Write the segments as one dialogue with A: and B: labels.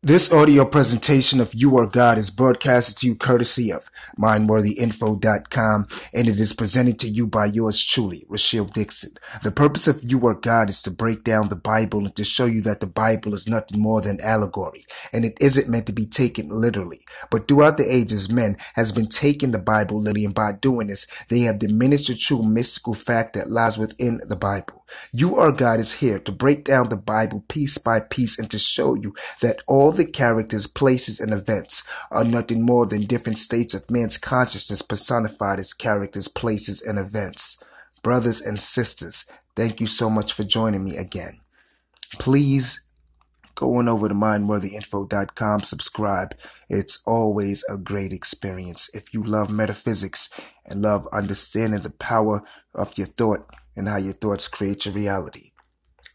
A: This audio presentation of You Are God is broadcasted to you courtesy of MindworthyInfo.com and it is presented to you by yours truly, Rochelle Dixon. The purpose of You Are God is to break down the Bible and to show you that the Bible is nothing more than allegory and it isn't meant to be taken literally. But throughout the ages, men has been taking the Bible literally and by doing this, they have diminished the true mystical fact that lies within the Bible. You Are God is here to break down the Bible piece by piece and to show you that all the characters, places, and events are nothing more than different states of man's consciousness personified as characters, places, and events. Brothers and sisters, thank you so much for joining me again. Please go on over to mindworthyinfo.com, subscribe. It's always a great experience. If you love metaphysics and love understanding the power of your thought, and how your thoughts create your reality.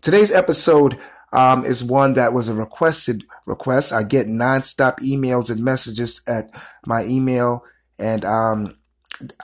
A: Today's episode um, is one that was a requested request. I get nonstop emails and messages at my email, and um,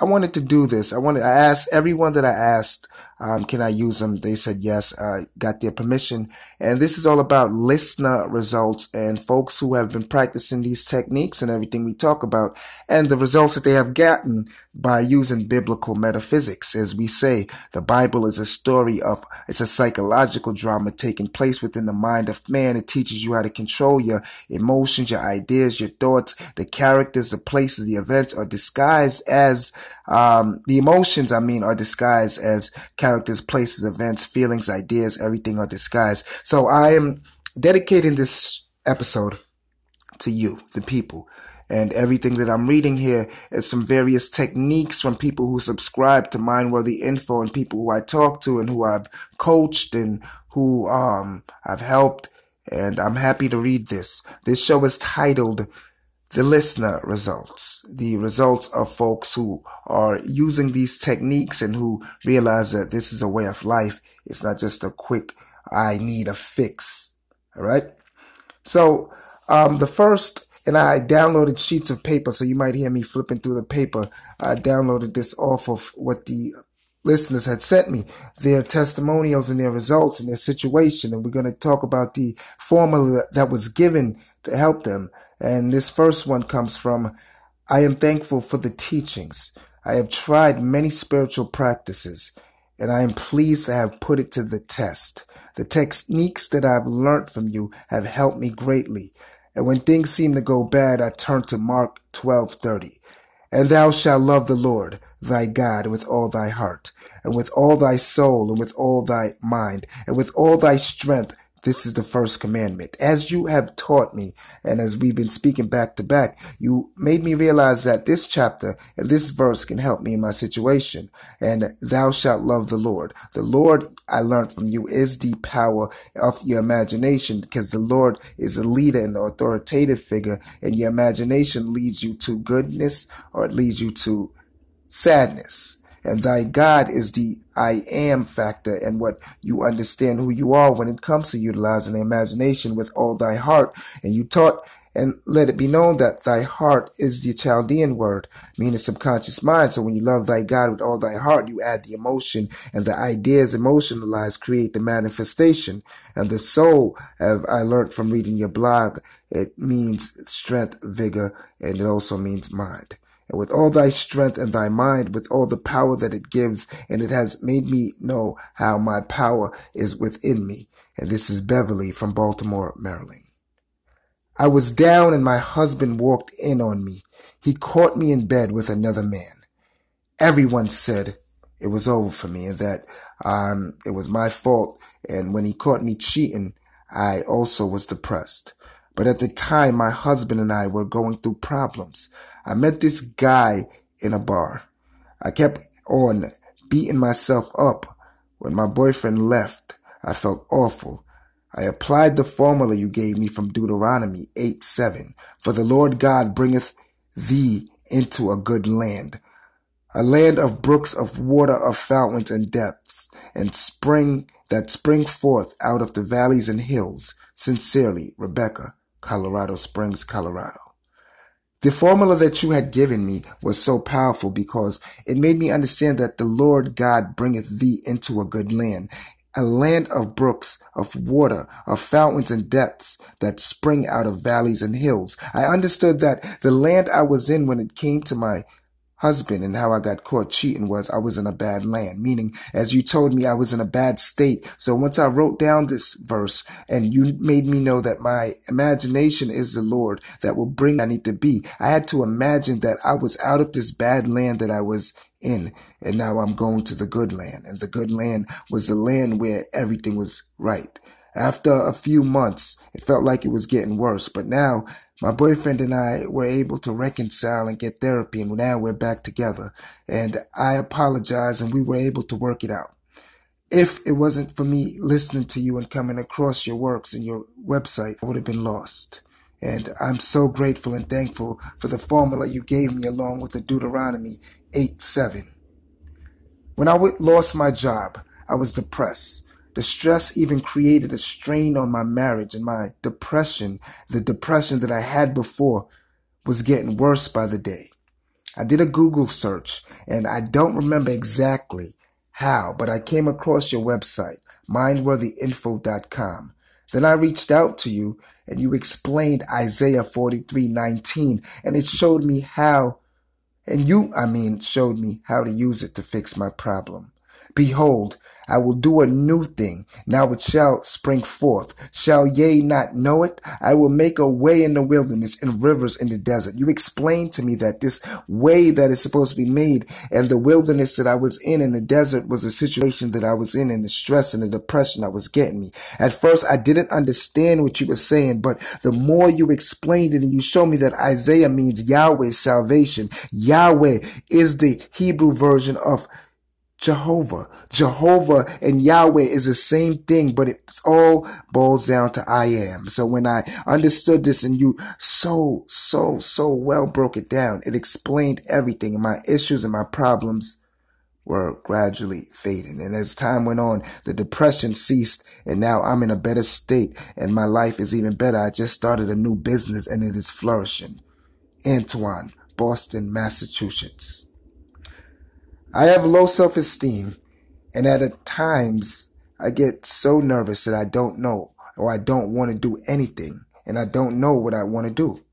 A: I wanted to do this. I wanted I asked everyone that I asked, um, can I use them? They said yes. I got their permission, and this is all about listener results and folks who have been practicing these techniques and everything we talk about, and the results that they have gotten by using biblical metaphysics. As we say, the Bible is a story of it's a psychological drama taking place within the mind of man. It teaches you how to control your emotions, your ideas, your thoughts, the characters, the places, the events are disguised as um, the emotions, I mean, are disguised as characters, places, events, feelings, ideas, everything are disguised. So I am dedicating this episode to you, the people. And everything that I'm reading here is some various techniques from people who subscribe to Mindworthy Info and people who I talk to and who I've coached and who um, I've helped. And I'm happy to read this. This show is titled the listener results, the results of folks who are using these techniques and who realize that this is a way of life. It's not just a quick, I need a fix. All right. So, um, the first, and I downloaded sheets of paper, so you might hear me flipping through the paper. I downloaded this off of what the listeners had sent me their testimonials and their results and their situation. And we're going to talk about the formula that was given to help them. And this first one comes from, I am thankful for the teachings. I have tried many spiritual practices and I am pleased to have put it to the test. The techniques that I've learned from you have helped me greatly. And when things seem to go bad, I turn to Mark 12:30. And thou shalt love the Lord thy God with all thy heart, and with all thy soul, and with all thy mind, and with all thy strength, this is the first commandment. As you have taught me, and as we've been speaking back to back, you made me realize that this chapter this verse can help me in my situation. And thou shalt love the Lord. The Lord, I learned from you, is the power of your imagination because the Lord is a leader and authoritative figure, and your imagination leads you to goodness or it leads you to sadness. And thy God is the I am factor and what you understand who you are when it comes to utilizing the imagination with all thy heart. And you taught and let it be known that thy heart is the Chaldean word, meaning subconscious mind. So when you love thy God with all thy heart, you add the emotion and the ideas emotionalized create the manifestation. And the soul, I learned from reading your blog, it means strength, vigor, and it also means mind and with all thy strength and thy mind, with all the power that it gives, and it has made me know how my power is within me. And this is Beverly from Baltimore, Maryland. I was down and my husband walked in on me. He caught me in bed with another man. Everyone said it was over for me and that um, it was my fault. And when he caught me cheating, I also was depressed. But at the time, my husband and I were going through problems. I met this guy in a bar. I kept on beating myself up. When my boyfriend left, I felt awful. I applied the formula you gave me from Deuteronomy 8 7. For the Lord God bringeth thee into a good land, a land of brooks of water of fountains and depths, and spring that spring forth out of the valleys and hills. Sincerely, Rebecca, Colorado Springs, Colorado. The formula that you had given me was so powerful because it made me understand that the Lord God bringeth thee into a good land, a land of brooks, of water, of fountains and depths, that spring out of valleys and hills. I understood that the land I was in when it came to my husband and how I got caught cheating was I was in a bad land, meaning as you told me I was in a bad state. So once I wrote down this verse and you made me know that my imagination is the Lord that will bring I need to be, I had to imagine that I was out of this bad land that I was in and now I'm going to the good land and the good land was the land where everything was right. After a few months, it felt like it was getting worse, but now my boyfriend and I were able to reconcile and get therapy, and now we're back together. And I apologize, and we were able to work it out. If it wasn't for me listening to you and coming across your works and your website, I would have been lost. And I'm so grateful and thankful for the formula you gave me along with the Deuteronomy 8 7. When I lost my job, I was depressed. The stress even created a strain on my marriage and my depression, the depression that I had before, was getting worse by the day. I did a Google search and I don't remember exactly how, but I came across your website, mindworthyinfo.com. Then I reached out to you and you explained Isaiah 43:19 and it showed me how and you I mean showed me how to use it to fix my problem. Behold, I will do a new thing. Now it shall spring forth. Shall ye not know it? I will make a way in the wilderness and rivers in the desert. You explained to me that this way that is supposed to be made and the wilderness that I was in in the desert was a situation that I was in and the stress and the depression that was getting me. At first, I didn't understand what you were saying, but the more you explained it and you showed me that Isaiah means Yahweh's salvation. Yahweh is the Hebrew version of Jehovah. Jehovah and Yahweh is the same thing, but it all boils down to I am. So when I understood this and you so, so, so well broke it down, it explained everything and my issues and my problems were gradually fading. And as time went on, the depression ceased and now I'm in a better state and my life is even better. I just started a new business and it is flourishing. Antoine, Boston, Massachusetts. I have low self esteem, and at times I get so nervous that I don't know or I don't want to do anything, and I don't know what I want to do.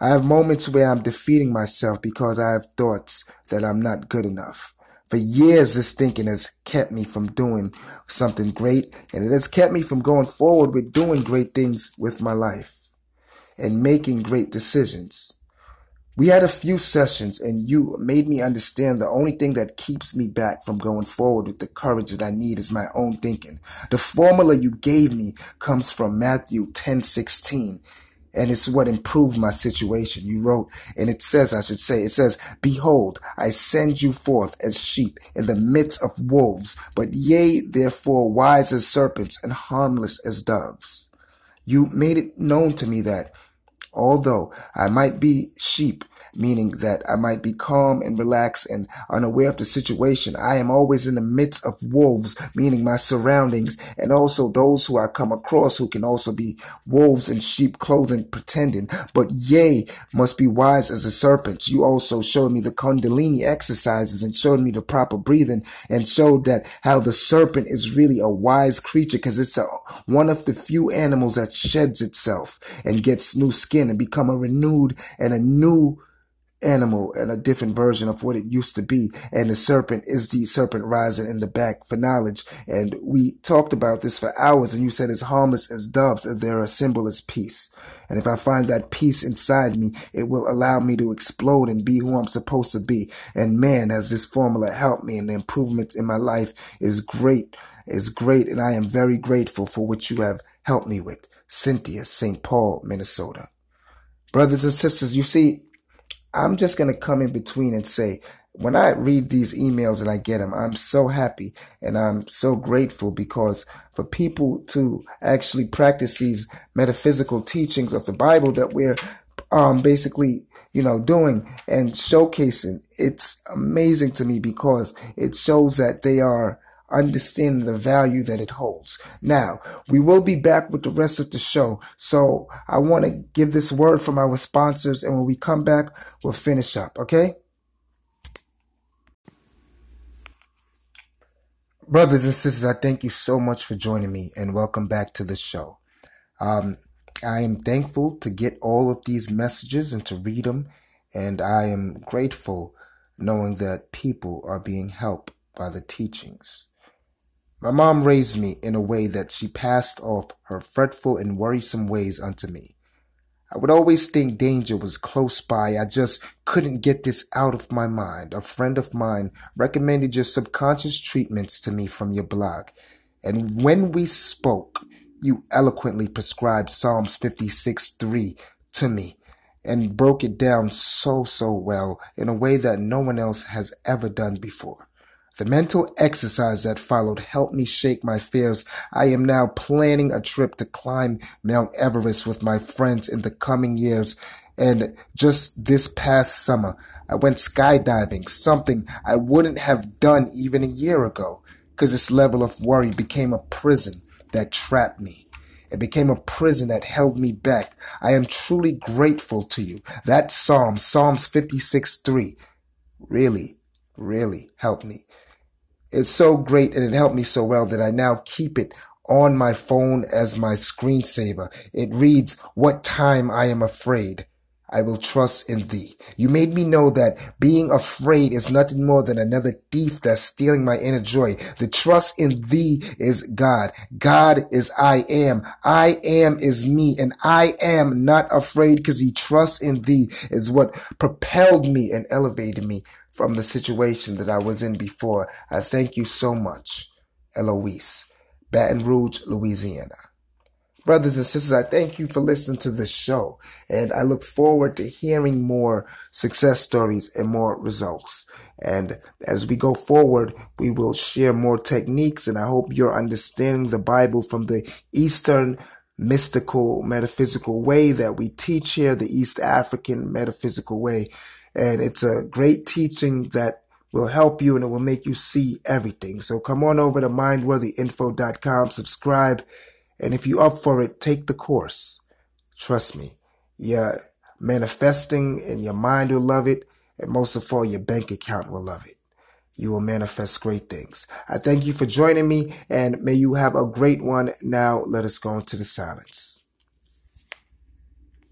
A: I have moments where I'm defeating myself because I have thoughts that I'm not good enough. For years, this thinking has kept me from doing something great, and it has kept me from going forward with doing great things with my life and making great decisions. We had a few sessions and you made me understand the only thing that keeps me back from going forward with the courage that I need is my own thinking. The formula you gave me comes from Matthew 10, 16 and it's what improved my situation. You wrote, and it says, I should say, it says, Behold, I send you forth as sheep in the midst of wolves, but ye therefore wise as serpents and harmless as doves. You made it known to me that although I might be sheep, meaning that I might be calm and relaxed and unaware of the situation. I am always in the midst of wolves, meaning my surroundings, and also those who I come across who can also be wolves in sheep clothing pretending. But yea, must be wise as a serpent. You also showed me the Kundalini exercises and showed me the proper breathing and showed that how the serpent is really a wise creature because it's a, one of the few animals that sheds itself and gets new skin and become a renewed and a new animal and a different version of what it used to be. And the serpent is the serpent rising in the back for knowledge. And we talked about this for hours and you said as harmless as doves and they're a symbol as peace. And if I find that peace inside me, it will allow me to explode and be who I'm supposed to be. And man, has this formula helped me and the improvement in my life is great, is great. And I am very grateful for what you have helped me with. Cynthia, St. Paul, Minnesota. Brothers and sisters, you see, I'm just going to come in between and say, when I read these emails and I get them, I'm so happy and I'm so grateful because for people to actually practice these metaphysical teachings of the Bible that we're um, basically, you know, doing and showcasing, it's amazing to me because it shows that they are understanding the value that it holds. Now, we will be back with the rest of the show. So I want to give this word from our sponsors. And when we come back, we'll finish up. Okay. Brothers and sisters, I thank you so much for joining me and welcome back to the show. Um, I am thankful to get all of these messages and to read them. And I am grateful knowing that people are being helped by the teachings. My mom raised me in a way that she passed off her fretful and worrisome ways unto me. I would always think danger was close by. I just couldn't get this out of my mind. A friend of mine recommended your subconscious treatments to me from your blog. And when we spoke, you eloquently prescribed Psalms 56 3 to me and broke it down so, so well in a way that no one else has ever done before. The mental exercise that followed helped me shake my fears. I am now planning a trip to climb Mount Everest with my friends in the coming years. And just this past summer, I went skydiving, something I wouldn't have done even a year ago, because this level of worry became a prison that trapped me. It became a prison that held me back. I am truly grateful to you. That Psalm, Psalms 56 3, really, really helped me. It's so great and it helped me so well that I now keep it on my phone as my screensaver. It reads, what time I am afraid. I will trust in thee. You made me know that being afraid is nothing more than another thief that's stealing my inner joy. The trust in thee is God. God is I am. I am is me and I am not afraid because he trusts in thee is what propelled me and elevated me from the situation that I was in before. I thank you so much, Eloise, Baton Rouge, Louisiana. Brothers and sisters, I thank you for listening to this show, and I look forward to hearing more success stories and more results. And as we go forward, we will share more techniques, and I hope you're understanding the Bible from the Eastern mystical, metaphysical way that we teach here, the East African metaphysical way. And it's a great teaching that will help you and it will make you see everything. So come on over to mindworthyinfo.com, subscribe, and if you're up for it, take the course. Trust me, you're manifesting and your mind will love it, and most of all, your bank account will love it. You will manifest great things. I thank you for joining me, and may you have a great one. Now, let us go into the silence.